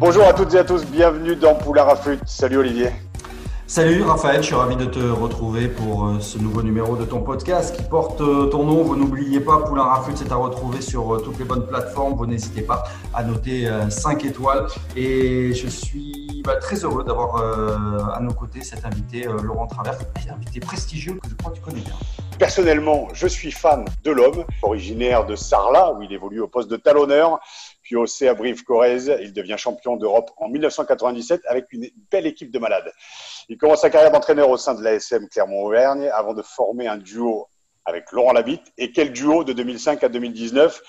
Bonjour à toutes et à tous, bienvenue dans Poulard à Flûte. Salut Olivier. Salut Raphaël, je suis ravi de te retrouver pour euh, ce nouveau numéro de ton podcast qui porte euh, ton nom. Vous n'oubliez pas, Poulain Rafut, c'est à retrouver sur euh, toutes les bonnes plateformes. Vous n'hésitez pas à noter 5 étoiles. Et je suis bah, très heureux d'avoir à nos côtés cet invité, Laurent Travers, un invité prestigieux que je crois que tu connais bien. Personnellement, je suis fan de l'homme, originaire de Sarlat, où il évolue au poste de talonneur puis au CA Brive-Corrèze. Il devient champion d'Europe en 1997 avec une belle équipe de malades. Il commence sa carrière d'entraîneur au sein de l'ASM Clermont-Auvergne avant de former un duo avec Laurent Labitte. Et quel duo de 2005 à 2019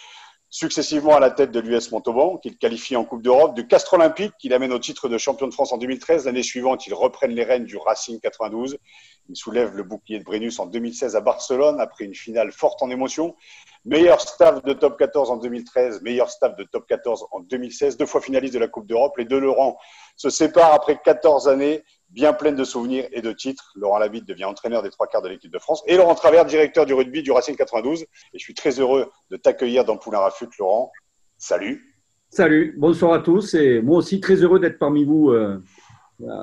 successivement à la tête de l'US Montauban, qu'il qualifie en Coupe d'Europe, du Castre Olympique, qu'il amène au titre de champion de France en 2013. L'année suivante, ils reprennent les rênes du Racing 92. Il soulève le bouclier de Brennus en 2016 à Barcelone, après une finale forte en émotion. Meilleur staff de top 14 en 2013, meilleur staff de top 14 en 2016, deux fois finaliste de la Coupe d'Europe. Les deux Laurent se séparent après 14 années bien pleines de souvenirs et de titres. Laurent Labitte devient entraîneur des trois quarts de l'équipe de France et Laurent Travers, directeur du rugby du Racing 92. Et je suis très heureux de t'accueillir dans Poulain Rafut, Laurent. Salut. Salut, bonsoir à tous et moi aussi très heureux d'être parmi vous euh,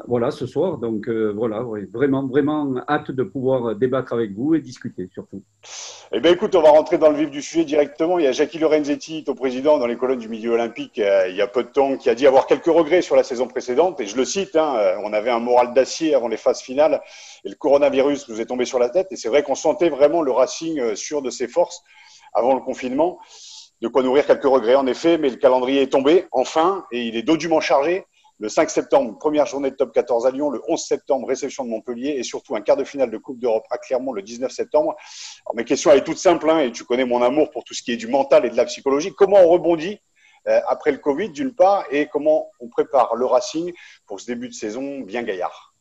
voilà, ce soir. Donc euh, voilà, vraiment, vraiment hâte de pouvoir débattre avec vous et discuter surtout. Eh bien écoute, on va rentrer dans le vif du sujet directement. Il y a Jackie Lorenzetti, ton président dans les colonnes du milieu olympique, euh, il y a peu de temps, qui a dit avoir quelques regrets sur la saison précédente. Et je le cite, hein, euh, on avait un moral d'acier avant les phases finales et le coronavirus nous est tombé sur la tête. Et c'est vrai qu'on sentait vraiment le Racing sûr de ses forces avant le confinement. De quoi nourrir quelques regrets en effet, mais le calendrier est tombé enfin et il est dûment chargé. Le 5 septembre, première journée de top 14 à Lyon. Le 11 septembre, réception de Montpellier. Et surtout, un quart de finale de Coupe d'Europe à Clermont le 19 septembre. Alors, mes questions, elle est toute simple. Hein, et tu connais mon amour pour tout ce qui est du mental et de la psychologie. Comment on rebondit euh, après le Covid, d'une part, et comment on prépare le Racing pour ce début de saison bien gaillard?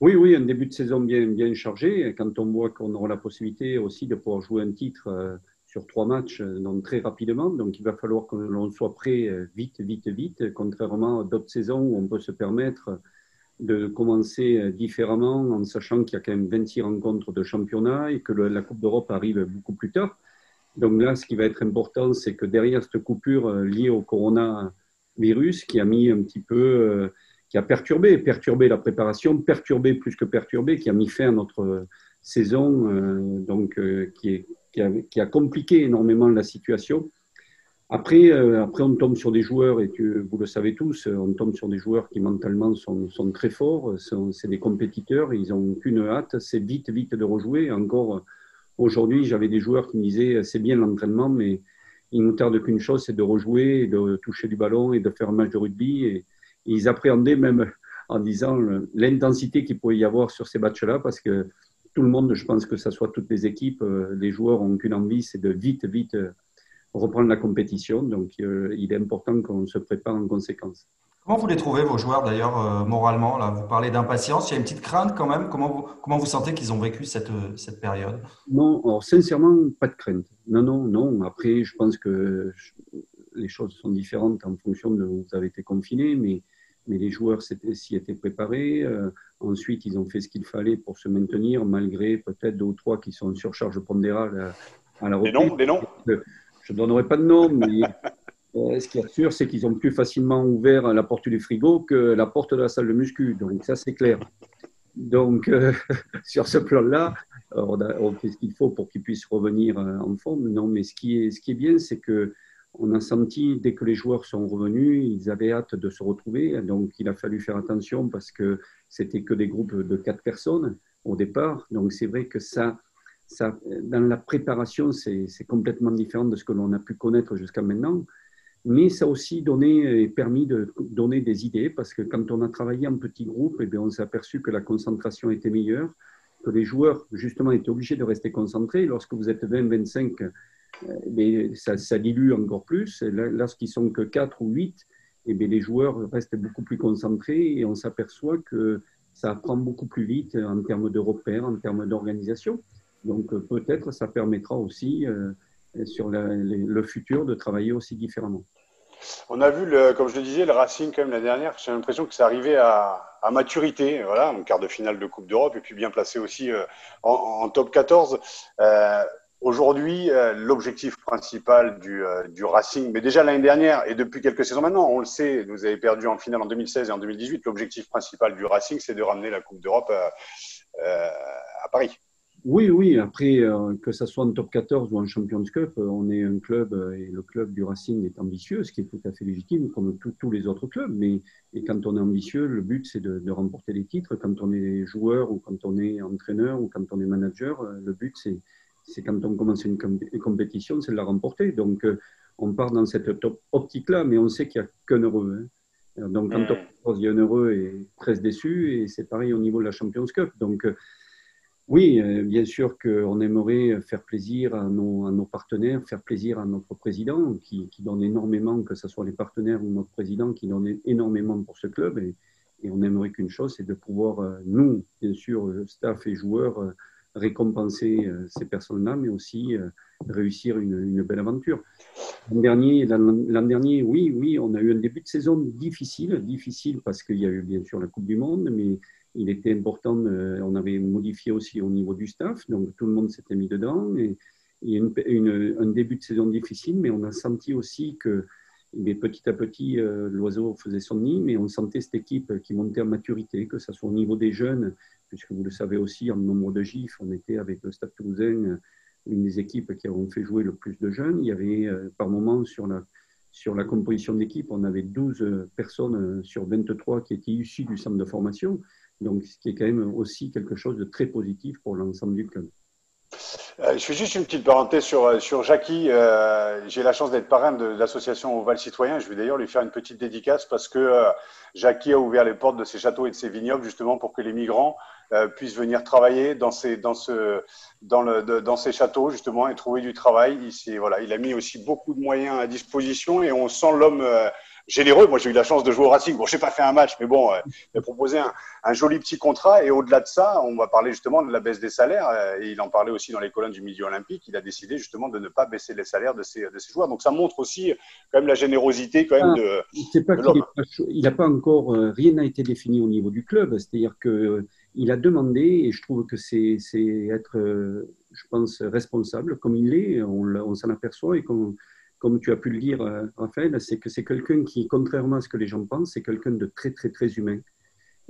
Oui, oui, un début de saison bien, bien chargé. Quand on voit qu'on aura la possibilité aussi de pouvoir jouer un titre euh, sur trois matchs euh, donc très rapidement. Donc il va falloir que l'on soit prêt euh, vite, vite, vite, contrairement à d'autres saisons où on peut se permettre de commencer euh, différemment en sachant qu'il y a quand même 26 rencontres de championnat et que la Coupe d'Europe arrive beaucoup plus tard. Donc là, ce qui va être important, c'est que derrière cette coupure liée au coronavirus qui a mis un petit peu, qui a perturbé, perturbé la préparation, perturbé plus que perturbé, qui a mis fin à notre saison, donc qui est qui a, compliqué énormément la situation. Après, euh, après, on tombe sur des joueurs, et vous le savez tous, on tombe sur des joueurs qui mentalement sont, très forts, c'est des compétiteurs, ils n'ont qu'une hâte, c'est vite, vite de rejouer. Encore aujourd'hui, j'avais des joueurs qui me disaient c'est bien l'entraînement, mais il nous tarde qu'une chose, c'est de rejouer, de toucher du ballon et de faire un match de rugby. Et, ils appréhendaient même en disant l'intensité qu'il pouvait y avoir sur ces matchs-là, parce que tout le monde, je pense que ce soit toutes les équipes, euh, les joueurs ont qu'une envie, c'est de vite, vite euh, reprendre la compétition. Donc, euh, il est important qu'on se prépare en conséquence. Comment vous les trouvez, vos joueurs, d'ailleurs, moralement là, Vous parlez d'impatience, il y a une petite crainte quand même? Comment vous, comment vous sentez qu'ils ont vécu cette, cette période? Non, alors, sincèrement, pas de crainte. Non, non, non. Après, je pense que les choses sont différentes en fonction de où vous avez été confiné, mais mais les joueurs s'y étaient préparés. Euh, ensuite, ils ont fait ce qu'il fallait pour se maintenir, malgré peut-être deux ou trois qui sont en surcharge pondérale à, la reprise. Les noms, les noms Je ne donnerai pas de nom, mais euh, ce qui est sûr, c'est qu'ils ont plus facilement ouvert la porte du frigo que la porte de la salle de muscu. Donc ça, c'est clair. Donc, euh, sur ce plan-là, on, on, fait ce qu'il faut pour qu'ils puissent revenir en forme. Non, mais ce qui est, ce qui est bien, c'est que on a senti, dès que les joueurs sont revenus, ils avaient hâte de se retrouver. Donc, il a fallu faire attention parce que c'était que des groupes de quatre personnes au départ. Donc, c'est vrai que ça, ça, dans la préparation, c'est complètement différent de ce que l'on a pu connaître jusqu'à maintenant. Mais ça a aussi donné et permis de donner des idées parce que quand on a travaillé en petits groupes, eh bien, on s'est aperçu que la concentration était meilleure, que les joueurs, justement, étaient obligés de rester concentrés. Lorsque vous êtes 20-25, mais ça, dilue encore plus. Lorsqu'ils sont que 4 ou 8, et bien, les joueurs restent beaucoup plus concentrés et on s'aperçoit que ça prend beaucoup plus vite en termes de repères, en termes d'organisation. Donc peut-être ça permettra aussi euh, sur le futur de travailler aussi différemment. On a vu, comme je le disais, le Racing quand même la dernière. J'ai l'impression que ça arrivait à, maturité, voilà, en quart de finale de Coupe d'Europe et puis bien placé aussi euh, en, top 14. Euh, Aujourd'hui, euh, l'objectif principal du, euh, du, Racing, mais déjà l'année dernière et depuis quelques saisons maintenant, on le sait, vous avez perdu en finale en 2016 et en 2018. L'objectif principal du Racing, c'est de ramener la Coupe d'Europe à, euh, à, Paris. Oui, oui. Après, que ce soit en top 14 ou en Champions Cup, on est un club et le club du Racing est ambitieux, ce qui est tout à fait légitime, comme tous les autres clubs. Mais et quand on est ambitieux, le but c'est de, de remporter les titres. Quand on est joueur ou quand on est entraîneur ou quand on est manager, le but c'est c'est quand on commence une, compétition, c'est de la remporter. Donc, euh, on part dans cette optique-là, mais on sait qu'il n'y a qu'un heureux. Hein. Donc, quand on il y a un heureux et très déçu, et c'est pareil au niveau de la Champions Cup. Donc, euh, oui, euh, bien sûr qu'on aimerait faire plaisir à nos, à nos, partenaires, faire plaisir à notre président qui, qui, donne énormément, que ce soit les partenaires ou notre président qui donne énormément pour ce club. Et, et on aimerait qu'une chose, c'est de pouvoir, nous, bien sûr, staff et joueurs, récompenser euh, ces personnes-là, mais aussi euh, réussir une, belle aventure. L'an dernier, l'an dernier, oui, oui, on a eu un début de saison difficile, difficile parce qu'il y a eu bien sûr la Coupe du Monde, mais il était important, euh, on avait modifié aussi au niveau du staff, donc tout le monde s'était mis dedans. Il y a une, un début de saison difficile, mais on a senti aussi que mais petit à petit, l'oiseau faisait son nid, mais on sentait cette équipe qui montait en maturité, que ce soit au niveau des jeunes, puisque vous le savez aussi, en nombre de gifs, on était avec le Stade Toulousain une des équipes qui ont fait jouer le plus de jeunes. Il y avait euh, par moment sur la, sur la composition d'équipe, on avait 12 personnes sur 23 qui étaient issues du centre de formation, donc ce qui est quand même aussi quelque chose de très positif pour l'ensemble du club. Euh, je fais juste une petite parenthèse sur, euh, sur Jackie. J'ai la chance d'être parrain de, l'association Oval Citoyen. Je vais d'ailleurs lui faire une petite dédicace parce que Jackie a ouvert les portes de ses châteaux et de ses vignobles justement pour que les migrants euh, puissent venir travailler dans ces, dans, ce, dans, le, dans ces châteaux justement et trouver du travail. Il, voilà, il a mis aussi beaucoup de moyens à disposition et on sent l'homme euh, généreux. Moi, j'ai eu la chance de jouer au Racing. Bon, je n'ai pas fait un match, mais bon, euh, il a proposé un, un, joli petit contrat. Et au-delà de ça, on va parler justement de la baisse des salaires. et il en parlait aussi dans les colonnes du Midi Olympique. Il a décidé justement de ne pas baisser les salaires de ses, de ses joueurs. Donc, ça montre aussi quand même la générosité quand même ah, de. Pas il n'a pas encore rien n'a été défini au niveau du club. C'est-à-dire que il a demandé, et je trouve que c'est être, euh, je pense, responsable, comme il l'est, on, s'en aperçoit, et comme, comme tu as pu le dire, euh, Raphaël, c'est que c'est quelqu'un qui, contrairement à ce que les gens pensent, c'est quelqu'un de très, très, très humain,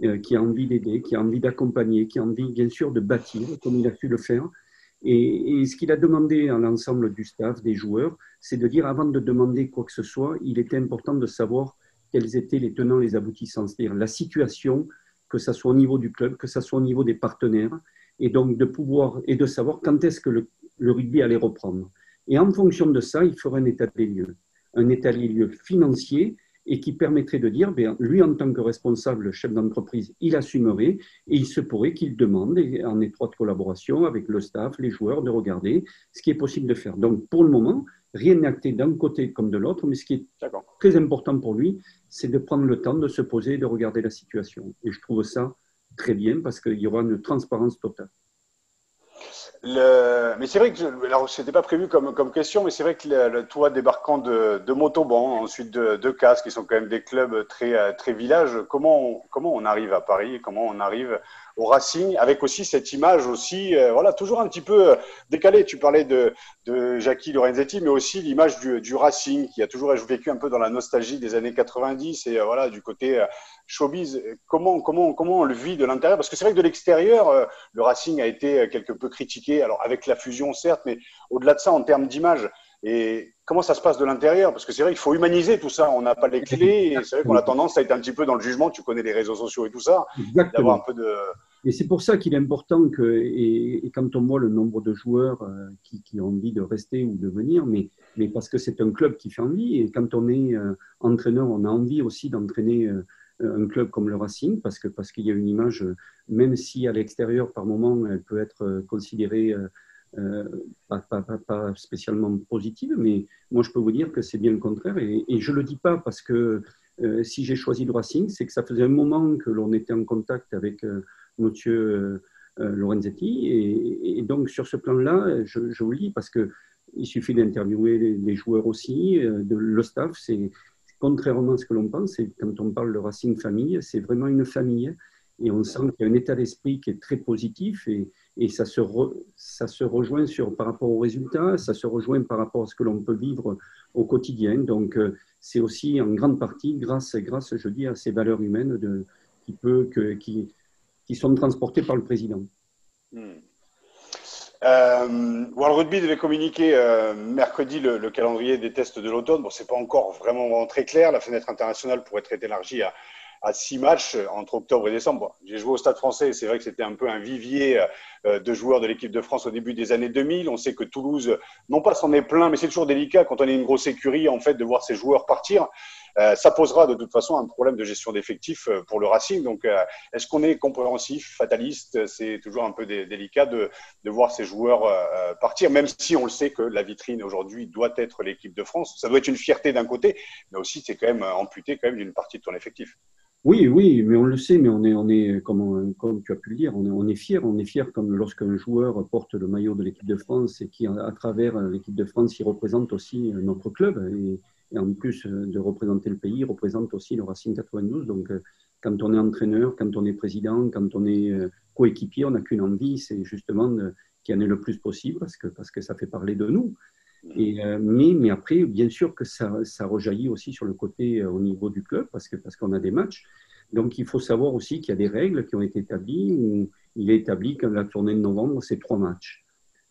euh, qui a envie d'aider, qui a envie d'accompagner, qui a envie, bien sûr, de bâtir, comme il a su le faire. Et, et ce qu'il a demandé à l'ensemble du staff, des joueurs, c'est de dire, avant de demander quoi que ce soit, il était important de savoir quels étaient les tenants, les aboutissants, c'est-à-dire la situation, que ce soit au niveau du club, que ce soit au niveau des partenaires, et donc de pouvoir et de savoir quand est-ce que le, rugby allait reprendre. Et en fonction de ça, il ferait un état des lieux, un état des lieux financier et qui permettrait de dire, bien, lui en tant que responsable chef d'entreprise, il assumerait et il se pourrait qu'il demande, en étroite collaboration avec le staff, les joueurs, de regarder ce qui est possible de faire. Donc pour le moment, rien n'est acté d'un côté comme de l'autre, mais ce qui est très important pour lui, c'est de prendre le temps de se poser et de regarder la situation. Et je trouve ça très bien parce qu'il y aura une transparence totale. Le... Mais c'est vrai que, alors c'était pas prévu comme, comme question, mais c'est vrai que le, toit débarquant de, de ensuite de, de qui sont quand même des clubs très, très villages, comment on, comment on arrive à Paris Comment on arrive au Racing, avec aussi cette image aussi, euh, voilà, toujours un petit peu euh, décalée. Tu parlais de, de Jackie Lorenzetti, mais aussi l'image du, du, Racing, qui a toujours vécu un peu dans la nostalgie des années 90 et euh, voilà, du côté showbiz. Comment, comment, comment on le vit de l'intérieur? Parce que c'est vrai que de l'extérieur, le Racing a été quelque peu critiqué, alors avec la fusion certes, mais au-delà de ça, en termes d'image. Et comment ça se passe de l'intérieur? Parce que c'est vrai qu'il faut humaniser tout ça. On n'a pas les clés. Et c'est vrai qu'on a tendance à être un petit peu dans le jugement. Tu connais les réseaux sociaux et tout ça. D'avoir un peu de. Et c'est pour ça qu'il est important que, et, quand on voit le nombre de joueurs euh, qui, qui, ont envie de rester ou de venir, mais, mais parce que c'est un club qui fait envie. Et quand on est euh, entraîneur, on a envie aussi d'entraîner. Euh, un club comme le Racing, parce que parce qu'il y a une image, même si à l'extérieur, par moment, elle peut être considérée pas, pas, spécialement positive, mais moi, je peux vous dire que c'est bien le contraire. Et, je ne le dis pas parce que si j'ai choisi le Racing, c'est que ça faisait un moment que l'on était en contact avec monsieur Lorenzetti. Et, donc, sur ce plan-là, je, vous le dis parce que il suffit d'interviewer les, joueurs aussi, euh, le staff. C'est contrairement à ce que l'on pense, quand on parle de Racing Famille, c'est vraiment une famille. Et on sent qu'il y a un état d'esprit qui est très positif et, et ça, se ça se rejoint sur, par rapport aux résultats, ça se rejoint par rapport à ce que l'on peut vivre au quotidien. Donc, euh, c'est aussi en grande partie grâce, grâce, je dis, à ces valeurs humaines qui, peut, qui, qui sont transportées par le président. Hmm. Euh, World Rugby devait communiquer euh, mercredi le, calendrier des tests de l'automne. Bon, c'est pas encore vraiment très clair. La fenêtre internationale pourrait être élargie à, à six matchs entre octobre et décembre. J'ai joué au Stade français, c'est vrai que c'était un peu un vivier euh, de joueurs de l'équipe de France au début des années 2000. On sait que Toulouse, non pas s'en est plein, mais c'est toujours délicat quand on est une grosse écurie, en fait, de voir ses joueurs partir. Euh, ça posera de toute façon un problème de gestion d'effectifs euh, pour le Racing. Donc, est-ce qu'on est compréhensif, fataliste? C'est toujours un peu délicat de, de voir ces joueurs partir, même si on le sait que la vitrine aujourd'hui doit être l'équipe de France. Ça doit être une fierté d'un côté, mais aussi c'est quand même amputé quand même d'une partie de ton effectif. Oui, oui, mais on le sait, mais on est, on est comme, comme tu as pu le dire, on est, on fier, on est fier comme lorsqu'un joueur porte le maillot de l'équipe de France et qui, à travers l'équipe de France, il représente aussi notre club et, en plus de représenter le pays, il représente aussi le Racing 92. Donc, quand on est entraîneur, quand on est président, quand on est euh, coéquipier, on n'a qu'une envie, c'est justement qu'il y en ait le plus possible parce que ça fait parler de nous. Euh, mais, après, bien sûr que ça, rejaillit aussi sur le côté euh, au niveau du club, parce qu'on a des matchs. Donc il faut savoir aussi qu'il y a des règles qui ont été établies, où il est établi que la tournée de novembre, c'est trois matchs.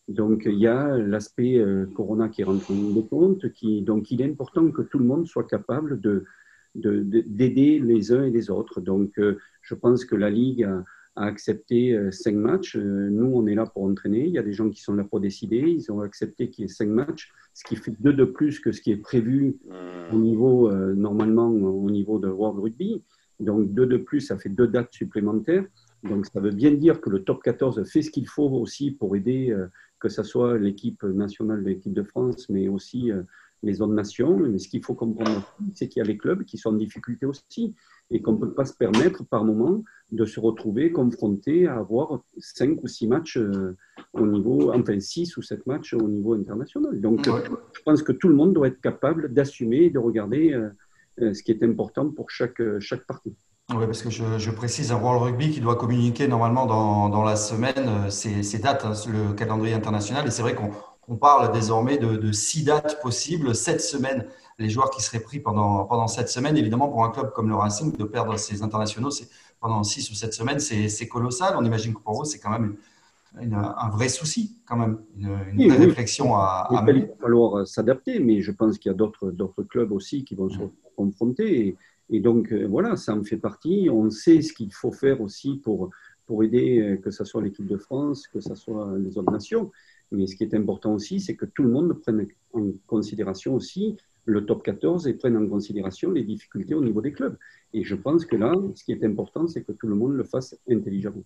Donc il y a l'aspect euh, Corona qui rentre en compte, qui, donc il est important que tout le monde soit capable de, d'aider les uns et les autres. Donc je pense que la Ligue a, a accepté euh, cinq matchs. Euh, nous, on est là pour entraîner. Il y a des gens qui sont là pour décider. Ils ont accepté qu'il y ait cinq matchs, ce qui fait deux de plus que ce qui est prévu au hmm. niveau, euh, normalement, au niveau de World Rugby. Donc, deux de plus, ça fait deux dates supplémentaires. Donc, ça veut bien dire que le top 14 fait ce qu'il faut aussi pour aider, que ce soit l'équipe nationale de l'équipe de France, mais aussi les autres nations. Mais ce qu'il faut comprendre, c'est qu'il y a les clubs qui sont en difficulté aussi et qu'on ne peut pas se permettre par moment de se retrouver confronté à avoir cinq ou six matchs euh, au niveau, enfin six ou sept matchs au niveau international. Donc, je pense que tout le monde doit être capable d'assumer et de regarder euh, euh, ce qui est important pour chaque, chaque partie. Oui, parce que je, je, précise, un World Rugby qui doit communiquer normalement dans, dans la semaine ces, dates, hein, le calendrier international. Et c'est vrai qu'on on parle désormais de, de, six dates possibles, sept semaines les joueurs qui seraient pris pendant, pendant cette semaine. Évidemment, pour un club comme le Racing, de perdre ses internationaux pendant six ou sept semaines, c'est, colossal. On imagine que pour eux, c'est quand même un vrai souci, quand même, une, vraie réflexion à, à Il va falloir s'adapter, mais je pense qu'il y a d'autres, clubs aussi qui vont se confronter. Et, donc, euh, voilà, ça en fait partie. On sait ce qu'il faut faire aussi pour, pour aider, euh, que ce soit l'équipe de France, que ce soit les autres nations. Mais ce qui est important aussi, c'est que tout le monde prenne en considération aussi le top 14 et prenne en considération les difficultés au niveau des clubs. Et je pense que là, ce qui est important, c'est que tout le monde le fasse intelligemment.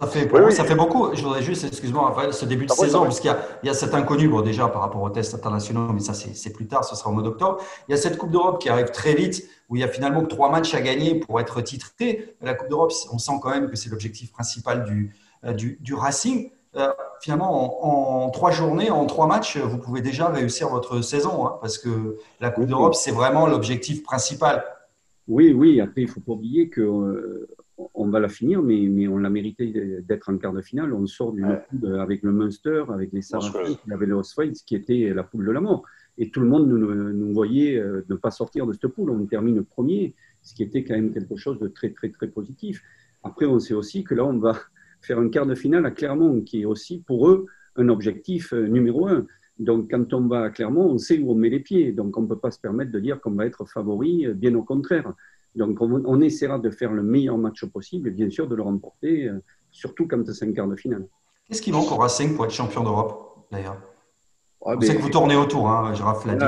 Ça fait, ça fait beaucoup. Je voudrais juste, excuse-moi, Raphaël, ce début de ah saison, parce qu'il y, y, a cet inconnu, bon, déjà par rapport aux tests internationaux, mais ça, c'est plus tard, ce sera au mois d'octobre. Il y a cette Coupe d'Europe qui arrive très vite, où il y a finalement que trois matchs à gagner pour être titré. La Coupe d'Europe, on sent quand même que c'est l'objectif principal du, euh, du, du Racing. Euh, finalement, en, trois journées, en trois matchs, vous pouvez déjà réussir votre saison, hein, parce que la Coupe d'Europe, c'est vraiment l'objectif principal. Oui, oui. Après, il ne faut pas oublier que euh, on va la finir, mais, mais on l'a mérité d'être en quart de finale. On sort d'une poule avec le Munster, avec les Saracens, avec les Oswald, qui était la poule de la mort. Et tout le monde nous, nous voyait euh, ne pas sortir de cette poule. On termine premier, ce qui était quand même quelque chose de très, très, très positif. Après, on sait aussi que là, on va, faire un quart de finale à Clermont, qui est aussi pour eux un objectif euh, numéro un. Donc, quand on va à Clermont, on sait où on met les pieds. Donc, on ne peut pas se permettre de dire qu'on va être favori, euh, bien au contraire. Donc, on, essaiera de faire le meilleur match possible et bien sûr de le remporter, euh, surtout quand c'est un quart de finale. Qu'est-ce qui manque au Racing pour être champion d'Europe, d'ailleurs? Ah, On sait que vous tournez autour, hein, dit,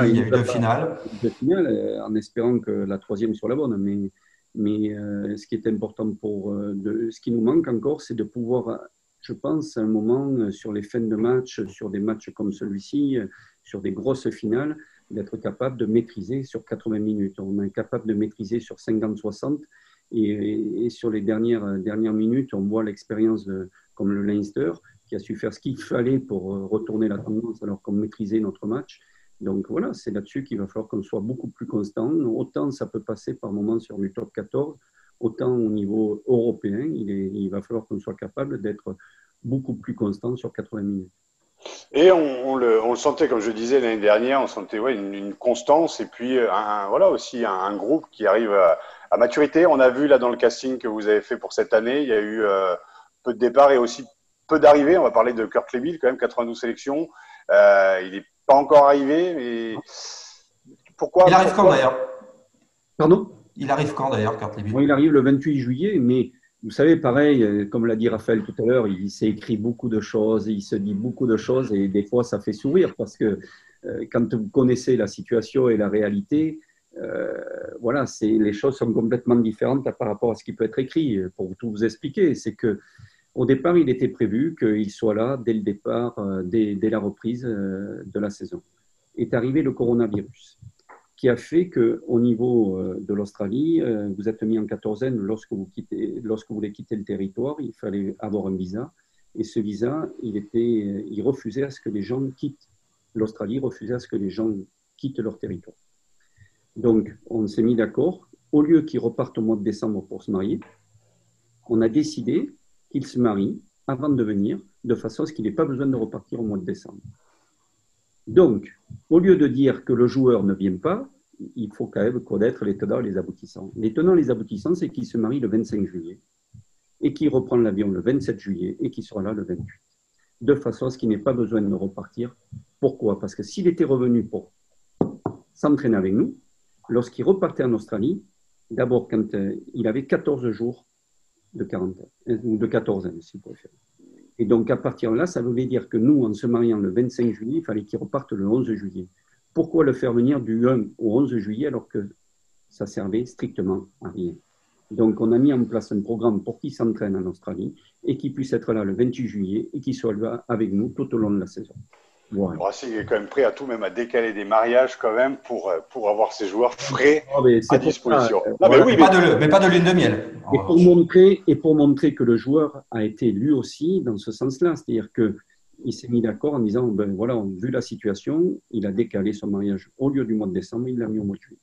il y a eu deux finales. Deux finales, en espérant que la troisième soit la bonne. Mais Mais euh, ce qui est important pour. De, ce qui nous manque encore, c'est de pouvoir, je pense, à un moment, sur les fins de match, sur des matchs comme celui-ci, sur des grosses finales, d'être capable de maîtriser sur 80 minutes. On est capable de maîtriser sur 50-60. Et, et, sur les dernières, dernières minutes, on voit l'expérience comme le Leinster, qui a su faire ce qu'il fallait pour retourner la tendance alors qu'on maîtrisait notre match. Donc voilà, c'est là-dessus qu'il va falloir qu'on soit beaucoup plus constant. Autant ça peut passer par moments sur du top 14, autant au niveau européen, il, est, il va falloir qu'on soit capable d'être beaucoup plus constant sur 80 minutes. Et on, le, sentait, comme je disais l'année dernière, on sentait ouais, une, constance et puis un, voilà, aussi un, groupe qui arrive à, maturité. On a vu là dans le casting que vous avez fait pour cette année, il y a eu euh, peu de départs et aussi peu d'arrivées. On va parler de Kurt Leville, quand même 92 sélections. Euh, il est pas encore arrivé, mais pourquoi Il arrive quand d'ailleurs? Pardon? Il arrive quand d'ailleurs, Kurt Il arrive le 28 juillet, mais vous savez, pareil, euh, comme l'a dit Raphaël tout à l'heure, il s'est écrit beaucoup de choses, il se dit beaucoup de choses, et des fois ça fait sourire parce que euh, quand vous connaissez la situation et la réalité, euh, voilà, c'est les choses sont complètement différentes par rapport à ce qui peut être écrit. Pour tout vous expliquer, c'est que au départ, il était prévu qu'il soit là dès le départ, euh, dès, la reprise euh, de la saison. Est arrivé le coronavirus, qui a fait qu'au niveau euh, de l'Australie, vous êtes mis en quatorzaine lorsque vous, quittez, lorsque vous voulez quitter le territoire, il fallait avoir un visa. Et ce visa, il, était, il refusait à ce que les gens quittent l'Australie, refusait à ce que les gens quittent leur territoire. Donc, on s'est mis d'accord. Au lieu qu'ils repartent au mois de décembre pour se marier, on a décidé qu'il se marie avant de venir, de façon à ce qu'il n'ait pas besoin de repartir au mois de décembre. Donc, au lieu de dire que le joueur ne vient pas, il faut quand même connaître les tenants et les aboutissants. Les tenants et les aboutissants, c'est qu'il se marie le 25 juillet et qu'il reprend l'avion le 27 juillet et qu'il sera là le 28. De façon à ce qu'il n'ait pas besoin de repartir. Pourquoi? Parce que s'il était revenu pour s'entraîner avec nous, lorsqu'il repartait en Australie, d'abord quand euh, il avait 14 jours de quarantaine, euh, ou de quatorzaine, si vous préférez. Et donc, à partir de là, ça voulait dire que nous, en se mariant le 25 juillet, il fallait qu'il reparte le 11 juillet. Pourquoi le faire venir du 1 au 11 juillet alors que ça servait strictement à rien? Donc, on a mis en place un programme pour qu'il s'entraîne en Australie et qu'il puisse être là le 28 juillet et qu'il soit là avec nous tout au long de la saison. Ouais. Racing est quand même prêt à tout, même à décaler des mariages quand même pour, euh, pour avoir ses joueurs frais ah, à disposition. mais, oui, pas de, mais, pas de, lune de miel. Et pour, montrer, et pour montrer que le joueur a été lui aussi dans ce sens-là, c'est-à-dire qu'il s'est mis d'accord en disant, ben voilà, vu la situation, il a décalé son mariage au lieu du mois de décembre, il l'a mis au mois de juillet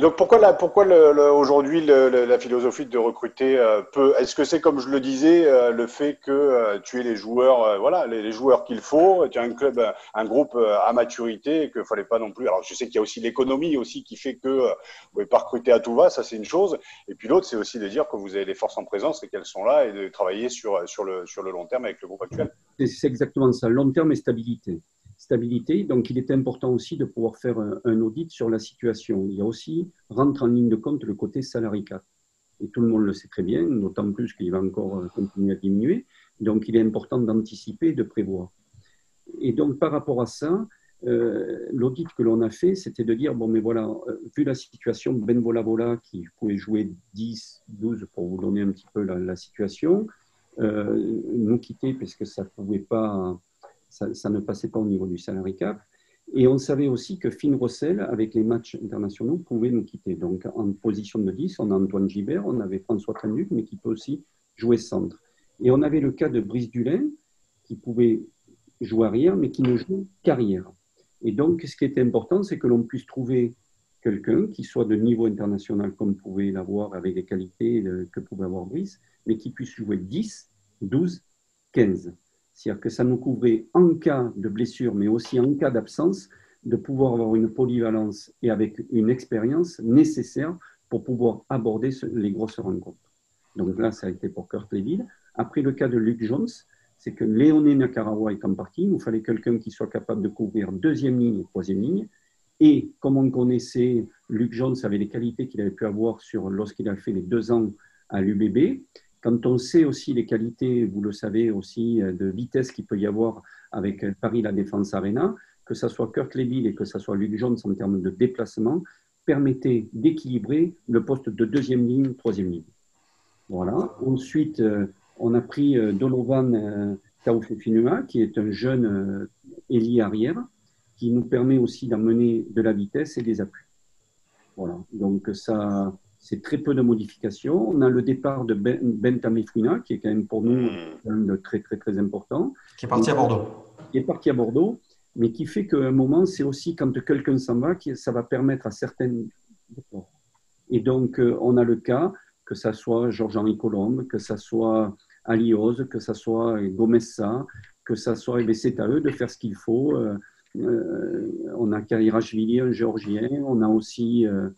donc pourquoi, pourquoi le, aujourd'hui la philosophie de recruter euh, peu? Est-ce que c'est comme je le disais euh, le fait que euh, tu es les joueurs, voilà, les, joueurs qu'il faut, tu as un club, un groupe à maturité et qu'il fallait pas non plus. Alors je sais qu'il y a aussi l'économie aussi qui fait que vous pouvez pas recruter à tout va, ça c'est une chose. Et puis l'autre c'est aussi de dire que vous avez les forces en présence et qu'elles sont là et de travailler sur sur le sur le long terme avec le groupe actuel. C'est exactement ça, long terme et stabilité Donc, il est important aussi de pouvoir faire un, audit sur la situation. Il y a aussi, rentre en ligne de compte, le côté salarié Et tout le monde le sait très bien, d'autant plus qu'il va encore euh, continuer à diminuer. Donc, il est important d'anticiper de prévoir. Et donc, par rapport à ça, euh, l'audit que l'on a fait, c'était de dire, bon, mais voilà, euh, vu la situation, Ben Vola qui pouvait jouer 10, 12, pour vous donner un petit peu la, situation, nous quitter parce que ça ne pouvait pas ça, ne passait pas au niveau du salary cap. Et on savait aussi que Finn Rossel, avec les matchs internationaux, pouvait nous quitter. Donc en position de 10, on a Antoine Gibert, on avait François Tranuc, mais qui peut aussi jouer centre. Et on avait le cas de Brice Dulin, qui pouvait jouer arrière, mais qui ne joue qu'arrière. Et donc, ce qui était important, c'est que l'on puisse trouver quelqu'un qui soit de niveau international, comme pouvait l'avoir avec les qualités que pouvait avoir Brice, mais qui puisse jouer 10, 12, 15. C'est-à-dire que ça nous couvrait en cas de blessure, mais aussi en cas d'absence, de pouvoir avoir une polyvalence et avec une expérience nécessaire pour pouvoir aborder les grosses rencontres. Donc là, ça a été pour Kurt Leville. Après le cas de Luke Jones, c'est que Léoné Nakarawa est en partie. Il nous fallait quelqu'un qui soit capable de couvrir deuxième ligne et troisième ligne. Et comme on connaissait, Luke Jones avait les qualités qu'il avait pu avoir lorsqu'il a fait les deux ans à l'UBB. Quand on sait aussi les qualités, vous le savez aussi, euh, de vitesse qu'il peut y avoir avec euh, Paris La Défense Arena, que ce soit Kirk Leville et que ce soit Luc Jones en termes de déplacement, permettait d'équilibrer le poste de deuxième ligne, troisième ligne. Voilà. Ensuite, on a pris Dolovan Taufefinua, qui est un jeune ailier arrière, qui nous permet aussi d'amener de la vitesse et des appuis. Voilà. Donc, ça, c'est très peu de modifications. On a le départ de ben, Bentamifrina, qui est quand même pour nous mmh. très, très, très important. Qui est parti à Bordeaux. Qui est parti à Bordeaux, mais qui fait qu'à un moment, c'est aussi quand quelqu'un s'en va, ça va permettre à certaines. Et donc, euh, on a le cas, que ça soit Georges-Henri Colombe, que ça soit Aliose, que ça soit Gomessa, que ça soit. Et c'est à eux de faire ce qu'il faut. Euh, euh, on a Kairashvili, un géorgien. On a aussi euh,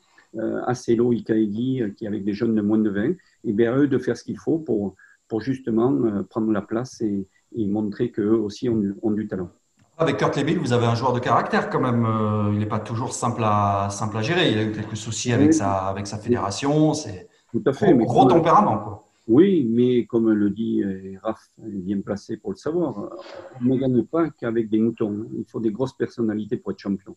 Acelo, Ikaegi, euh, qui avec des jeunes de moins de 20, et bien eux de faire ce qu'il faut pour, pour justement euh, prendre la place et, montrer qu'eux aussi ont, ont, du talent. Avec Kurt Lebil, vous avez un joueur de caractère quand même. il n'est pas toujours simple à, simple à gérer. Il a eu quelques soucis avec, sa, avec sa fédération. C'est tout à fait. Gros, gros tempérament. Quoi. Oui, mais comme le dit Raph, il est bien placé pour le savoir, on ne gagne pas qu'avec des moutons. Il faut des grosses personnalités pour être champion.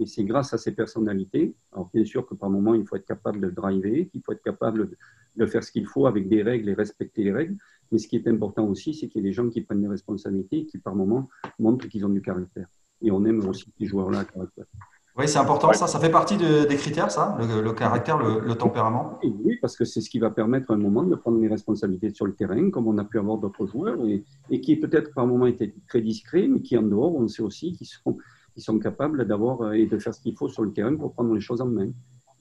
Et c'est grâce à ces personnalités, alors bien sûr que par moment, il faut être capable de driver, qu'il faut être capable de faire ce qu'il faut avec des règles et respecter les règles. Mais ce qui est important aussi, c'est qu'il y ait des gens qui prennent des responsabilités et qui par moment montrent qu'ils ont du caractère. Et on aime aussi ces joueurs-là à caractère. Oui, c'est important, ça. Ça fait partie des critères, ça, le, caractère, le, tempérament Oui, parce que c'est ce qui va permettre à un moment de prendre les responsabilités sur le terrain, comme on a pu avoir d'autres joueurs, et, et qui peut-être par moment étaient très discrets, mais qui en dehors, on sait aussi qu'ils sont qui sont capables d'avoir euh, et de faire ce qu'il faut sur le terrain pour prendre les choses en main.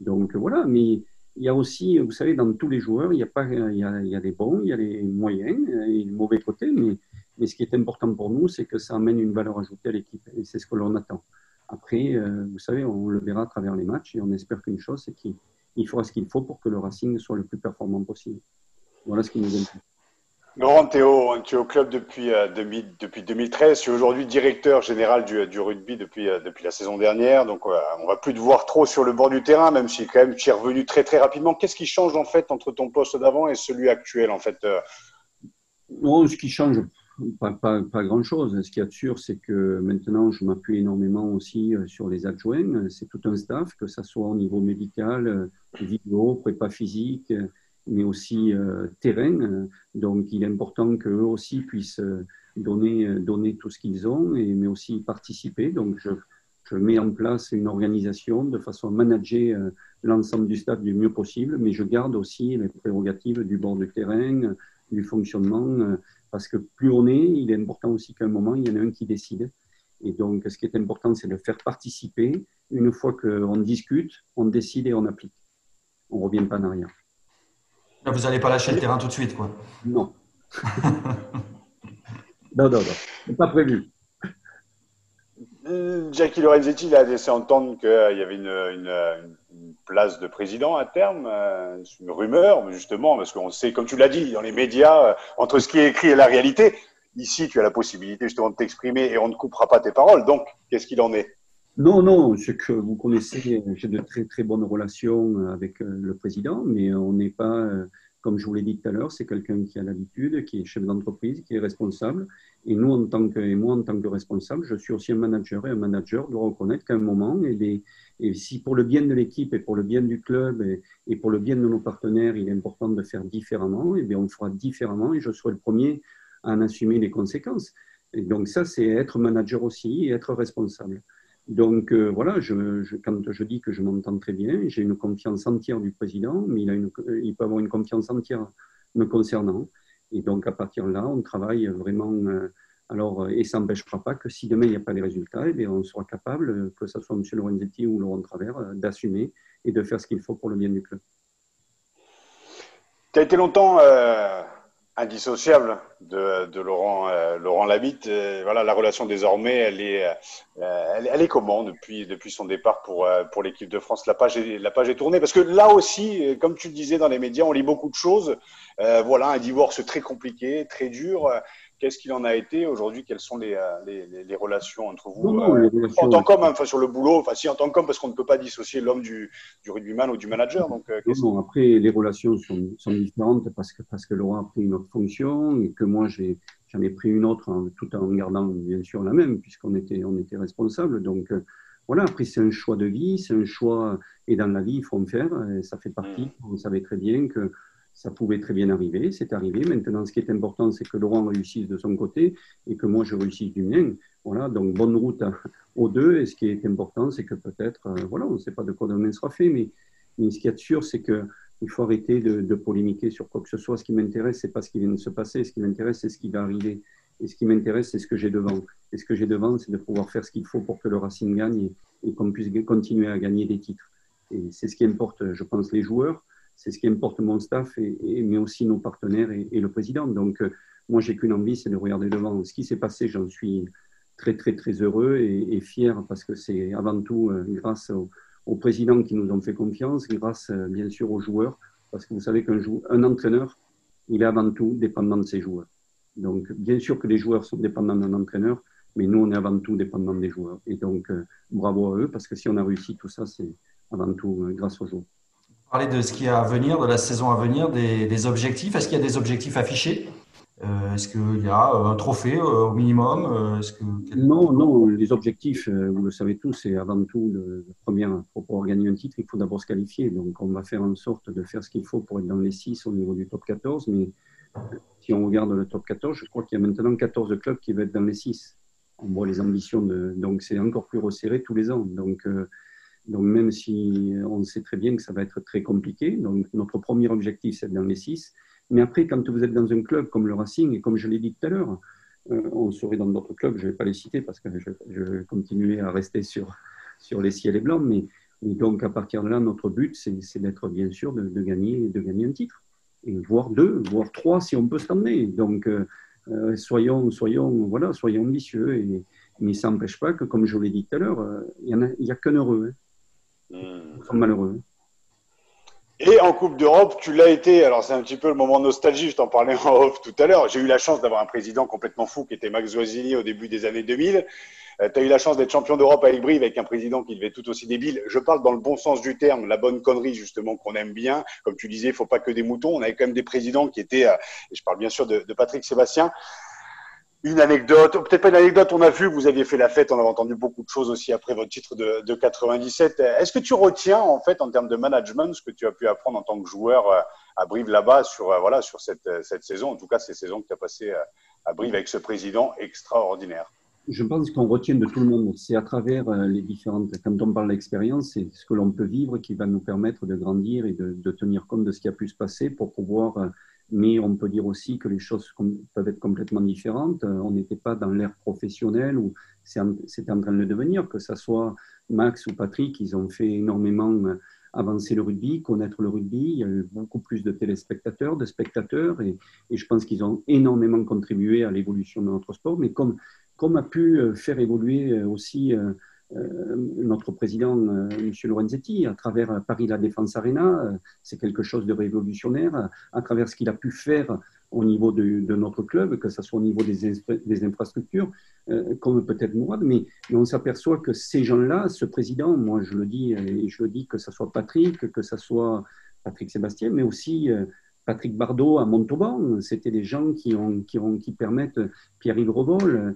Donc voilà, mais il y a aussi, vous savez, dans tous les joueurs, il y a, pas, il y a, il y a des bons, il y a les moyens et les mauvais côtés, mais, mais ce qui est important pour nous, c'est que ça amène une valeur ajoutée à l'équipe et c'est ce que l'on attend. Après, euh, vous savez, on le verra à travers les matchs et on espère qu'une chose, c'est qu'il fera ce qu'il faut pour que le Racing soit le plus performant possible. Voilà ce qui nous intéresse. Laurent Théo, tu es au club depuis, euh, depuis 2013. Tu es aujourd'hui directeur général du, rugby depuis, euh, depuis la saison dernière. Donc, on va plus te voir trop sur le bord du terrain, même si quand même tu es revenu très très rapidement. Qu'est-ce qui change en fait entre ton poste d'avant et celui actuel en fait euh? Non, ce qui change, pas, pas, pas grand-chose. Ce qui est sûr, c'est que maintenant, je m'appuie énormément aussi sur les adjoints. C'est tout un staff, que ce soit au niveau médical, vidéo, prépa physique mais aussi euh, terrain. Donc, il est important qu'eux aussi puissent euh, donner, euh, donner tout ce qu'ils ont, mais aussi participer. Donc, je, je, mets en place une organisation de façon à manager l'ensemble du staff du mieux possible, mais je garde aussi les prérogatives du bord de terrain, du fonctionnement, parce que plus on est, il est important aussi qu'à un moment, il y en a un qui décide. Et donc, ce qui est important, c'est de faire participer. Une fois qu'on discute, on décide et on applique. On ne revient pas en arrière vous n'allez pas lâcher le terrain tout de suite, quoi. Non. non, non, non. Pas prévu. Euh, Jackie Lorenzetti il a laissé entendre qu'il y avait une, place de président à terme. Euh, c'est une rumeur, justement, parce qu'on sait, comme tu l'as dit, dans les médias, euh, entre ce qui est écrit et la réalité, ici, tu as la possibilité justement de t'exprimer et on ne coupera pas tes paroles. Donc, qu'est-ce qu'il en est? Non, non, ce que vous connaissez, j'ai de très très bonnes relations avec euh, le président, mais on n'est pas, euh, comme je vous l'ai dit tout à l'heure, c'est quelqu'un qui a l'habitude, qui est chef d'entreprise, qui est responsable. Et nous, en tant que, et moi, en tant que responsable, je suis aussi un manager et un manager doit reconnaître qu'à un moment, et, si pour le bien de l'équipe et pour le bien du club et, pour le bien de nos partenaires, il est important de faire différemment, et bien on fera différemment et je serai le premier à en assumer les conséquences. Et donc ça, c'est être manager aussi et être responsable. Donc euh, voilà, je, quand je dis que je m'entends très bien, j'ai une confiance entière du président, mais il, a une, il, peut avoir une confiance entière me concernant. Et donc à partir de là, on travaille vraiment. Euh, alors, et ça n'empêchera pas que si demain il n'y a pas les résultats, eh on sera capable, que ce soit M. Lorenzetti ou Laurent Travers, euh, d'assumer et de faire ce qu'il faut pour le bien du club. Tu as été longtemps indissociable de, de Laurent, euh, Laurent Labitte. Euh, voilà, la relation désormais, elle est, euh, elle, est comment depuis, depuis son départ pour, pour l'équipe de France? La page, est, la page est tournée Parce que là aussi, comme tu le disais dans les médias, on lit beaucoup de choses. voilà, un divorce très compliqué, très dur. Qu'est-ce qu'il en a été aujourd'hui? Quelles sont les, euh, les, les, relations entre vous? Euh, En tant qu'homme, hein, enfin, sur le boulot, enfin si en tant qu'homme, parce qu'on ne peut pas dissocier l'homme du, du rugbyman ou du manager. Donc, euh, non, après, les relations sont, sont, différentes parce que, parce que Laurent a pris une autre fonction et que moi, j'en ai, pris une autre tout en gardant bien sûr la même, puisqu'on était, on était responsable. Donc, voilà, après, c'est un choix de vie, c'est un choix, et dans la vie, il faut en faire, et ça fait partie. Mm. On savait très bien que ça pouvait très bien arriver, c'est arrivé. Maintenant, ce qui est important, c'est que Laurent réussisse de son côté et que moi, je réussisse du mien. Voilà, donc bonne route aux deux. Et ce qui est important, c'est que peut-être, euh, voilà, on ne sait pas de quoi demain sera fait, mais, mais ce qui est sûr, c'est qu'il faut arrêter de, de, polémiquer sur quoi que ce soit. Ce qui m'intéresse, c'est pas ce qui vient de se passer. Ce qui m'intéresse, c'est ce qui va arriver. Et ce qui m'intéresse, c'est ce que j'ai devant. Et ce que j'ai devant, c'est de pouvoir faire ce qu'il faut pour que le Racing gagne et, qu'on puisse continuer à gagner des titres. Et c'est ce qui importe, je pense, les joueurs. C'est ce qui importe mon staff, mais aussi nos partenaires et, le président. Donc, euh, moi, j'ai qu'une envie, c'est de regarder devant. Ce qui s'est passé, j'en suis très, très, très heureux et, fier parce que c'est avant tout euh, grâce aux, présidents qui nous ont fait confiance, grâce, euh, bien sûr, aux joueurs. Parce que vous savez qu'un un entraîneur, il est avant tout dépendant de ses joueurs. Donc, bien sûr que les joueurs sont dépendants d'un entraîneur, mais nous, on est avant tout dépendants des joueurs. Et donc, euh, bravo à eux, parce que si on a réussi tout ça, c'est avant tout grâce aux joueurs. Parler de ce qui est à venir, de la saison à venir, des, objectifs. Est-ce qu'il y a des objectifs affichés? Euh, Est-ce qu'il y a un trophée au minimum Non, non. Les objectifs, vous le savez tous, c'est avant tout le, premier. Pour gagner un titre, il faut d'abord se qualifier. Donc, on va faire en sorte de faire ce qu'il faut pour être dans les 6 au niveau du top 14. Mais si on regarde le top 14, je crois qu'il y a maintenant 14 clubs qui vont être dans les 6. On voit les ambitions, donc c'est encore plus resserré tous les ans. Donc, euh, donc même si on sait très bien que ça va être très compliqué, donc notre premier objectif c'est dans les 6. Mais après, quand vous êtes dans un club comme le Racing, et comme je l'ai dit tout à l'heure, euh, on serait dans d'autres clubs, je ne vais pas les citer parce que je, je vais continuer à rester sur, sur les ciels et blancs, mais donc à partir de là, notre but c'est d'être bien sûr de, gagner, de gagner un titre et voire deux, voire trois si on peut s'en emmener. Donc, euh, euh, soyons, soyons, voilà, soyons ambitieux. Et, mais ça n'empêche pas que, comme je l'ai dit tout à l'heure, il n'y a, a qu'un heureux. Hein. Hmm. malheureux. Hein. Et en Coupe d'Europe, tu l'as été. Alors, c'est un petit peu le moment nostalgie. Je t'en parlais en off tout à l'heure. J'ai eu la chance d'avoir un président complètement fou qui était Max Zoisini au début des années 2000. Euh, tu as eu la chance d'être champion d'Europe avec Brive avec un président qui devait tout aussi débile. Je parle dans le bon sens du terme, la bonne connerie justement qu'on aime bien. Comme tu disais, il faut pas que des moutons. On avait quand même des présidents qui étaient, euh, et je parle bien sûr de, de Patrick Sébastien, une anecdote, peut-être pas une anecdote, on a vu vous aviez fait la fête, on avait entendu beaucoup de choses aussi après votre titre de, de 97. Est-ce que tu retiens en fait en termes de management ce que tu as pu apprendre en tant que joueur euh, à Brive là-bas sur, euh, voilà, sur cette, euh, cette saison, en tout cas ces saisons que tu as passées à Brive avec ce président extraordinaire? Je pense qu'on retient de tout le monde, c'est à travers les différentes, quand on parle d'expérience, c'est ce que l'on peut vivre qui va nous permettre de grandir et de, tenir compte de ce qui a pu se passer pour pouvoir mais on peut dire aussi que les choses peuvent être complètement différentes. Euh, on n'était pas dans l'ère professionnelle où c'était en train de devenir, que ce soit Max ou Patrick, ils ont fait énormément euh, avancer le rugby, connaître le rugby. Il y a eu beaucoup plus de téléspectateurs, de spectateurs, et, et je pense qu'ils ont énormément contribué à l'évolution de notre sport. Mais comme, comme a pu euh, faire évoluer aussi notre président, euh, M. Lorenzetti, à travers Paris La Défense Arena, euh, c'est quelque chose de révolutionnaire, à travers ce qu'il a pu faire au niveau de, notre club, que ce soit au niveau des, infrastructures, comme peut-être Mourad, mais, on s'aperçoit que ces gens-là, ce président, moi je le dis, et je le dis que ce soit Patrick, que ce soit Patrick Sébastien, mais aussi Patrick Bardot à Montauban, c'était des gens qui, qui, permettent, Pierre-Yves Revol, euh,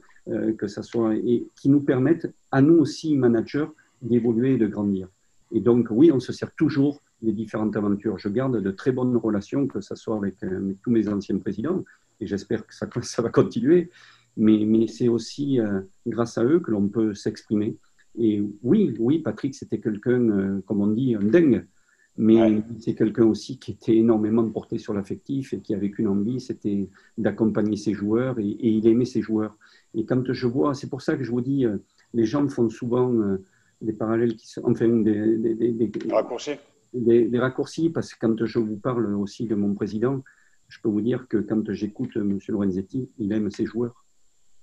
que ça soit, et qui nous permettent, à nous aussi, managers, d'évoluer et de grandir. Et donc, oui, on se sert toujours des différentes aventures. Je garde de très bonnes relations, que ce soit avec, euh, tous mes anciens présidents, et j'espère que ça, ça, va continuer. Mais, mais c'est aussi euh, grâce à eux que l'on peut s'exprimer. Et oui, oui, Patrick, c'était quelqu'un, comme on dit, un dingue. Mais c'est quelqu'un aussi qui était énormément porté sur l'affectif et qui avait qu'une envie, c'était d'accompagner ses joueurs et, et, il aimait ses joueurs. Et quand je vois, c'est pour ça que je vous dis, euh, les gens font souvent euh, des parallèles qui sont, enfin, des, des, des, des raccourcis. Des, raccourcis, parce que quand je vous parle aussi de mon président, je peux vous dire que quand j'écoute M. Lorenzetti, il aime ses joueurs.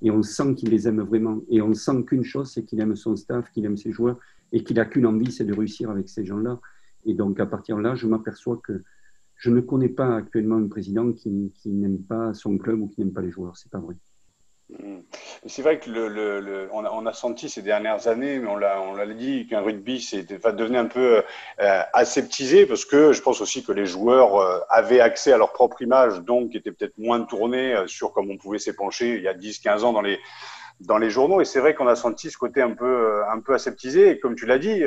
Et on sent qu'il les aime vraiment. Et on sent qu'une chose, c'est qu'il aime son staff, qu'il aime ses joueurs, et qu'il n'a qu'une envie, c'est de réussir avec ces gens-là. Et donc, à partir de là, je m'aperçois que je ne connais pas actuellement un président qui, n'aime pas son club ou qui n'aime pas les joueurs. C'est pas vrai. Mm. C'est vrai que le, le, on, a, on, a, senti ces dernières années, mais on l'a, on l'a dit, qu'un rugby va devenir un peu euh, aseptisé parce que je pense aussi que les joueurs euh, avaient accès à leur propre image, donc étaient peut-être moins tournés euh, sur comme on pouvait s'épancher il y a 10-15 ans dans les dans les journaux. Et c'est vrai qu'on a senti ce côté un peu, euh, un peu aseptisé. Comme tu l'as dit,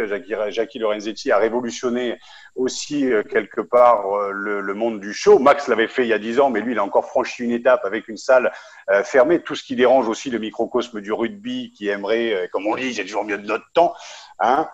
Jackie, Lorenzetti a révolutionné aussi euh, quelque part euh, le, le, monde du show. Max l'avait fait il y a dix ans, mais lui, il a encore franchi une étape avec une salle fermée. Tout ce qui dérange aussi le microcosme du rugby qui aimerait, comme on dit, j'ai toujours mieux de notre temps. Hein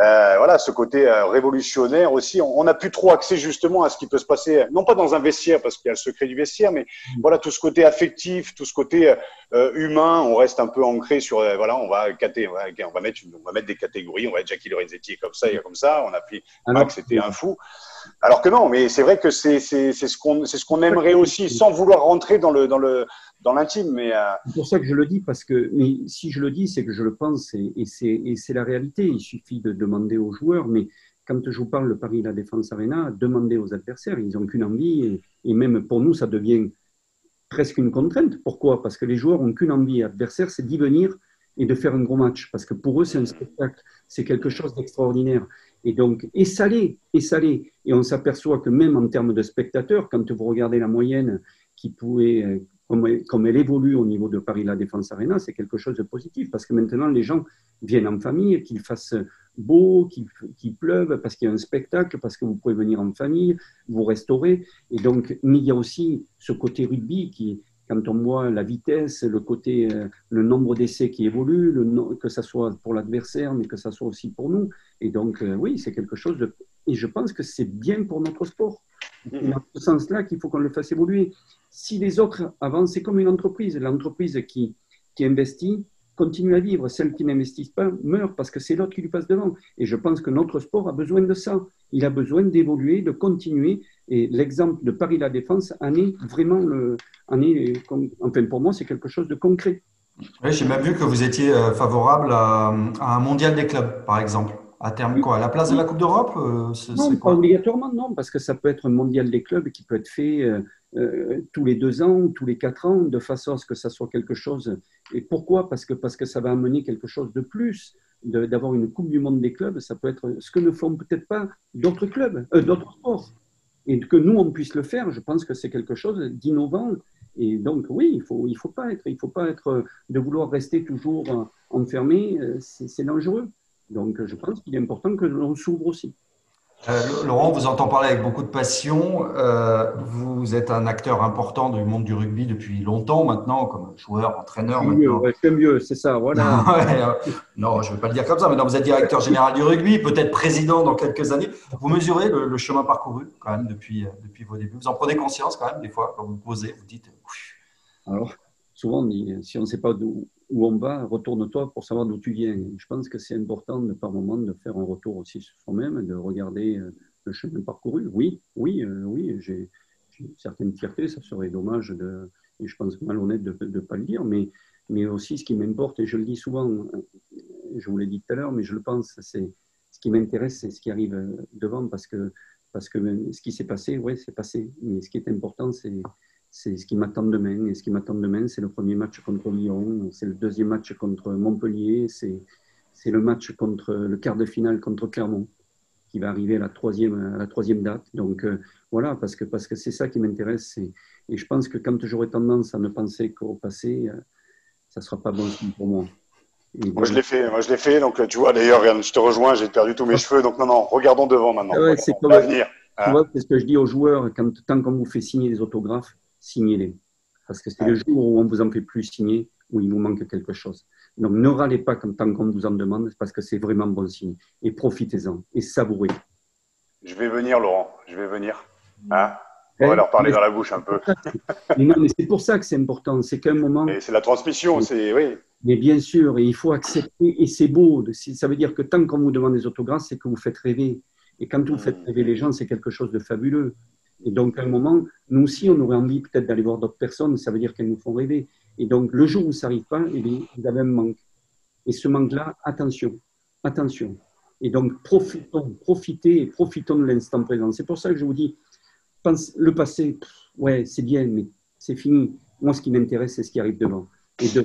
euh, voilà, ce côté euh, révolutionnaire aussi. On n'a plus trop accès justement à ce qui peut se passer, non pas dans un vestiaire parce qu'il y a le secret du vestiaire, mais mm. voilà tout ce côté affectif, tout ce côté euh, humain. On reste un peu ancré sur voilà, on va on va mettre, on va mettre des catégories. On va être Jackie Lorenzetti comme ça, et comme ça. On a pris Max, c'était un fou. Alors que non, mais c'est vrai que c'est ce qu'on c'est ce qu'on aimerait aussi, sans vouloir rentrer dans le dans le dans l'intime. Mais euh, c'est pour ça que je le dis parce que si je le dis, c'est que je le pense et, c'est la réalité. Il suffit de demander aux joueurs, mais quand je vous parle de Paris La Défense Arena, demandez aux adversaires, ils n'ont qu'une envie et, même pour nous, ça devient presque une contrainte. Pourquoi? Parce que les joueurs n'ont qu'une envie adversaire, c'est d'y venir et de faire un gros match. Parce que pour eux, c'est un spectacle, c'est quelque chose d'extraordinaire. Et donc, et salé, et salé. Et on s'aperçoit que même en termes de spectateurs, quand vous regardez la moyenne qui pouvait, comme, elle évolue au niveau de Paris La Défense Arena, c'est quelque chose de positif parce que maintenant les gens viennent en famille, qu'il fasse beau, qu'il pleuve, parce qu'il y a un spectacle, parce que vous pouvez venir en famille, vous restaurer. Et donc, mais il y a aussi ce côté rugby qui, quand on voit la vitesse, le côté, euh, le nombre d'essais qui évolue, que ce soit pour l'adversaire, mais que ce soit aussi pour nous. Et donc, euh, oui, c'est quelque chose de. Et je pense que c'est bien pour notre sport. C'est dans ce sens-là qu'il faut qu'on le fasse évoluer. Si les autres avancent, c'est comme une entreprise. L'entreprise qui, qui investit, continue à vivre. Celles qui n'investissent pas meurent parce que c'est l'autre qui lui passe devant. Et je pense que notre sport a besoin de ça. Il a besoin d'évoluer, de continuer. Et l'exemple de Paris La Défense en est vraiment le, en est, enfin pour moi, c'est quelque chose de concret. Oui, j'ai même vu que vous étiez euh, favorable à, à un mondial des clubs, par exemple. À terme quoi À la place de la Coupe d'Europe euh, Non, pas obligatoirement, non, parce que ça peut être un mondial des clubs qui peut être fait euh, euh, tous les deux ans, tous les quatre ans, de façon à ce que ça soit quelque chose. Et pourquoi? Parce que, parce que ça va amener quelque chose de plus, d'avoir une Coupe du Monde des clubs. Ça peut être ce que ne font peut-être pas d'autres clubs, euh, d'autres sports. Et que nous, on puisse le faire, je pense que c'est quelque chose d'innovant. Et donc, oui, il ne faut, il faut pas être, il faut pas être, de vouloir rester toujours enfermé, c'est dangereux. Donc, je pense qu'il est important que l'on s'ouvre aussi. Euh, Laurent, vous entend parler avec beaucoup de passion. Euh, vous êtes un acteur important du monde du rugby depuis longtemps maintenant, comme joueur, entraîneur. C'est mieux, mieux c'est ça, voilà. Euh, non, je ne vais pas le dire comme ça. Maintenant, vous êtes directeur général du rugby, peut-être président dans quelques années. Vous mesurez le, chemin parcouru quand même depuis, depuis vos débuts. Vous en prenez conscience quand même des fois quand vous posez, vous dites. Alors, souvent, si on ne sait pas d'où où on va, retourne-toi pour savoir d'où tu viens. Je pense que c'est important de par moment de faire un retour aussi sur soi-même, de regarder euh, le chemin parcouru. Oui, oui, euh, oui, j'ai une certaine fierté, ça serait dommage de, et je pense malhonnête de ne pas le dire, mais, mais aussi ce qui m'importe, et je le dis souvent, euh, je vous l'ai dit tout à l'heure, mais je le pense, c'est ce qui m'intéresse, c'est ce qui arrive devant, parce que, parce que ce qui s'est passé, oui, c'est passé, mais ce qui est important, c'est c'est ce qui m'attend demain. Et ce qui m'attend demain, c'est le premier match contre Lyon, c'est le deuxième match contre Montpellier, c'est, c'est le match contre le quart de finale contre Clermont, qui va arriver à la troisième, à la troisième date. Donc euh, voilà, parce que, parce que c'est ça qui m'intéresse. Et je pense que quand j'aurai tendance à ne penser qu'au passé, euh, ça ne sera pas bon pour moi. moi, je l'ai fait, moi, je l'ai fait. Donc, tu vois, d'ailleurs, je te rejoins, j'ai perdu tous mes cheveux. Donc, non, non, regardons devant maintenant. Ah c'est comme, venir. Tu vois, c'est ce que je dis aux joueurs, quand, tant qu'on vous fait signer des autographes, signez-les. Parce que c'est le jour où on vous en fait plus signer, où il vous manque quelque chose. Donc ne râlez pas tant qu'on vous en demande, parce que c'est vraiment bon signe. Et profitez-en et savourez. Je vais venir, Laurent. Je vais venir. Hein? On va leur parler dans la bouche un peu. mais mais c'est pour ça que c'est important. C'est qu'à un moment. c'est la transmission, c'est oui. Mais bien sûr, et il faut accepter, et c'est beau. Ça veut dire que tant qu'on vous demande des autographes, c'est que vous faites rêver. Et quand vous faites rêver les gens, c'est quelque chose de fabuleux. Et donc, à un moment, nous aussi, on aurait envie peut-être d'aller voir d'autres personnes, ça veut dire qu'elles nous font rêver. Et donc, le jour où ça n'arrive pas, eh vous avez un manque. Et ce manque-là, attention, attention. Et donc, profitons, profitez et profitons de l'instant présent. C'est pour ça que je vous dis, pense, le passé, ouais, c'est bien, mais c'est fini. Moi, ce qui m'intéresse, c'est ce qui arrive devant. Et tu,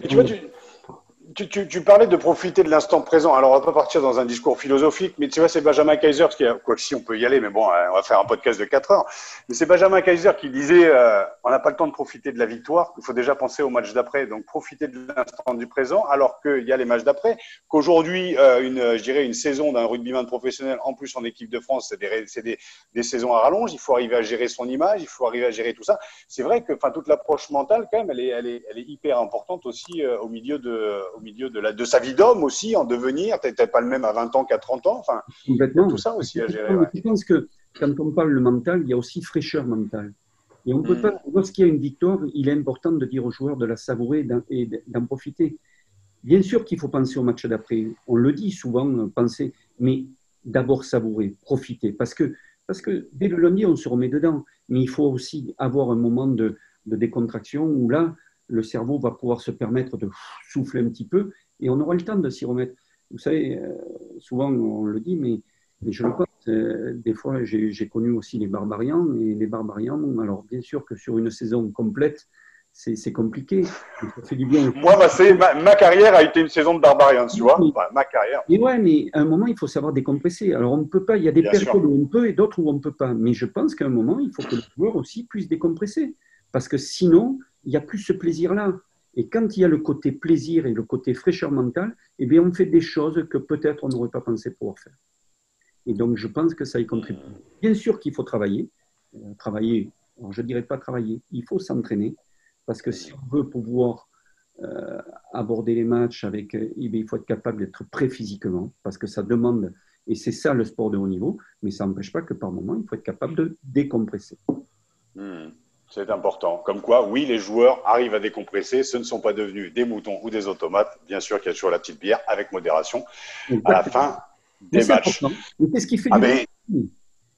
parlais de profiter de l'instant présent. Alors, on va pas partir dans un discours philosophique, mais tu vois, c'est Benjamin Kaiser, qui a, quoi que si on peut y aller, mais bon, hein, on va faire un podcast de 4 heures. Mais c'est Benjamin Kaiser qui disait, euh, on n'a pas le temps de profiter de la victoire, il faut déjà penser au match d'après. Donc, profiter de l'instant du présent, alors qu'il y a les matchs d'après. Qu'aujourd'hui, euh, une, je dirais, une saison d'un rugbyman professionnel, en plus en équipe de France, c'est des, des, des, saisons à rallonge. Il faut arriver à gérer son image, il faut arriver à gérer tout ça. C'est vrai que, enfin, toute l'approche mentale, quand même, elle est, elle est, elle est hyper importante aussi euh, au milieu de, milieu de la, de sa vie d'homme aussi, en devenir. Tu n'étais pas le même à 20 ans qu'à 30 ans. Enfin, tout ça aussi à gérer. Je pense que quand on parle de mental, il y a aussi fraîcheur mentale. Et on peut hmm. pas, lorsqu'il y a une victoire, il est important de dire aux joueurs de la savourer et d'en profiter. Bien sûr qu'il faut penser au match d'après. On le dit souvent, euh, penser, mais d'abord savourer, profiter. Parce que, parce que dès le lundi, on se remet dedans. Mais il faut aussi avoir un moment de, de décontraction où là, le cerveau va pouvoir se permettre de souffler un petit peu et on aura le temps de s'y remettre. Vous savez, euh, souvent on le dit, mais, je le pense, euh, des fois j'ai connu aussi les barbarians, et les barbarians, alors bien sûr que sur une saison complète, c'est compliqué. Moi, ma, carrière a été une saison de barbarians, tu vois, ma carrière. Et ouais, mais à un moment, il faut savoir décompresser. Alors, on ne peut pas, il y a des périodes où on peut et d'autres où on ne peut pas. Mais je pense qu'à un moment, il faut que le joueur aussi puisse décompresser. Parce que sinon, il n'y a plus ce plaisir-là. Et quand il y a le côté plaisir et le côté fraîcheur mentale, eh bien, on fait des choses que peut-être on n'aurait pas pensé pouvoir faire. Et donc, je pense que ça y contribue. Bien sûr qu'il faut travailler. Euh, travailler, je ne dirais pas travailler, il faut s'entraîner. Parce que si on veut pouvoir euh, aborder les matchs avec, eh il faut être capable d'être prêt physiquement, parce que ça demande, et c'est ça le sport de haut niveau, mais ça n'empêche pas que par moment, il faut être capable de décompresser. Hmm. C'est important. Comme quoi, oui, les joueurs arrivent à décompresser. Ce ne sont pas devenus des moutons ou des automates. Bien sûr qu'il y a toujours la petite bière avec modération à la fin des matchs. Mais ce qui fait ah du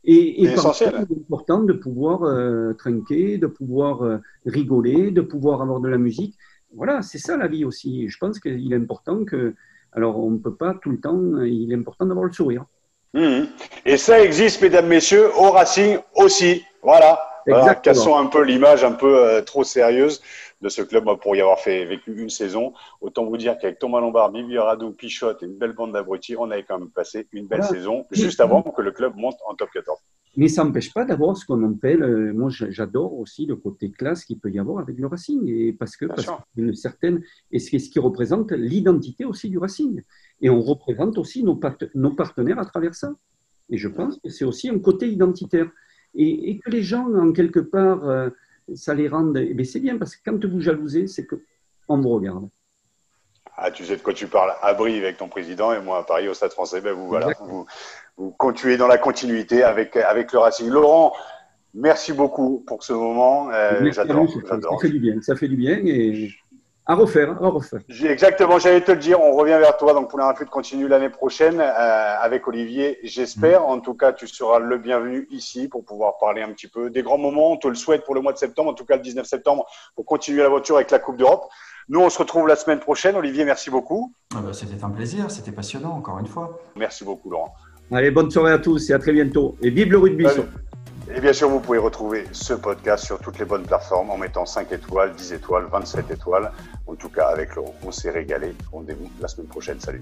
Et, et c'est important de pouvoir euh, trinquer, de pouvoir euh, rigoler, de pouvoir avoir de la musique. Voilà, c'est ça la vie aussi. Je pense qu'il est important que. Alors, on ne peut pas tout le temps. Il est important d'avoir le sourire. Mmh. Et ça existe, mesdames, messieurs, au Racing aussi. Voilà. Voilà, cassons un peu l'image un peu euh, trop sérieuse de ce club pour y avoir fait vécu une saison. Autant vous dire qu'avec Thomas Lombard, Bibi Radou, Pichotte et une belle bande d'abrutis, on avait quand même passé une belle saison juste avant que le club monte en top 14. Mais ça n'empêche pas d'avoir ce qu'on appelle, euh, moi j'adore aussi le côté classe qu'il peut y avoir avec le Racing, et parce que parce une certaine, et c'est ce qui représente l'identité aussi du Racing. Et on représente aussi nos partenaires à travers ça. Et je pense que c'est aussi un côté identitaire et, que les gens, en quelque part, euh, ça les rende. Eh c'est bien parce que quand vous jalousez, c'est qu'on vous regarde. Ah, tu sais de quoi tu parles. À Brive avec ton président et moi à Paris au Stade français, ben vous voilà, vous, vous continuez dans la continuité avec, avec le Racing. Laurent, merci beaucoup pour ce moment. Euh, j'adore. Ça fait du bien. Ça fait du bien et à refaire, à refaire. Exactement, j'allais te le dire, on revient vers toi. Donc, pour la de continue l'année prochaine euh, avec Olivier, j'espère. Mm. En tout cas, tu seras le bienvenu ici pour pouvoir parler un petit peu des grands moments. On te le souhaite pour le mois de septembre, en tout cas le 19 septembre, pour continuer la voiture avec la Coupe d'Europe. Nous, on se retrouve la semaine prochaine. Olivier, merci beaucoup. Ah bah, c'était un plaisir, c'était passionnant, encore une fois. Merci beaucoup, Laurent. Allez, bonne soirée à tous et à très bientôt. Et vive le rugby! Et bien sûr, vous pouvez retrouver ce podcast sur toutes les bonnes plateformes en mettant 5 étoiles, 10 étoiles, 27 étoiles. En tout cas, avec Laurent, on s'est régalé. Rendez-vous la semaine prochaine. Salut.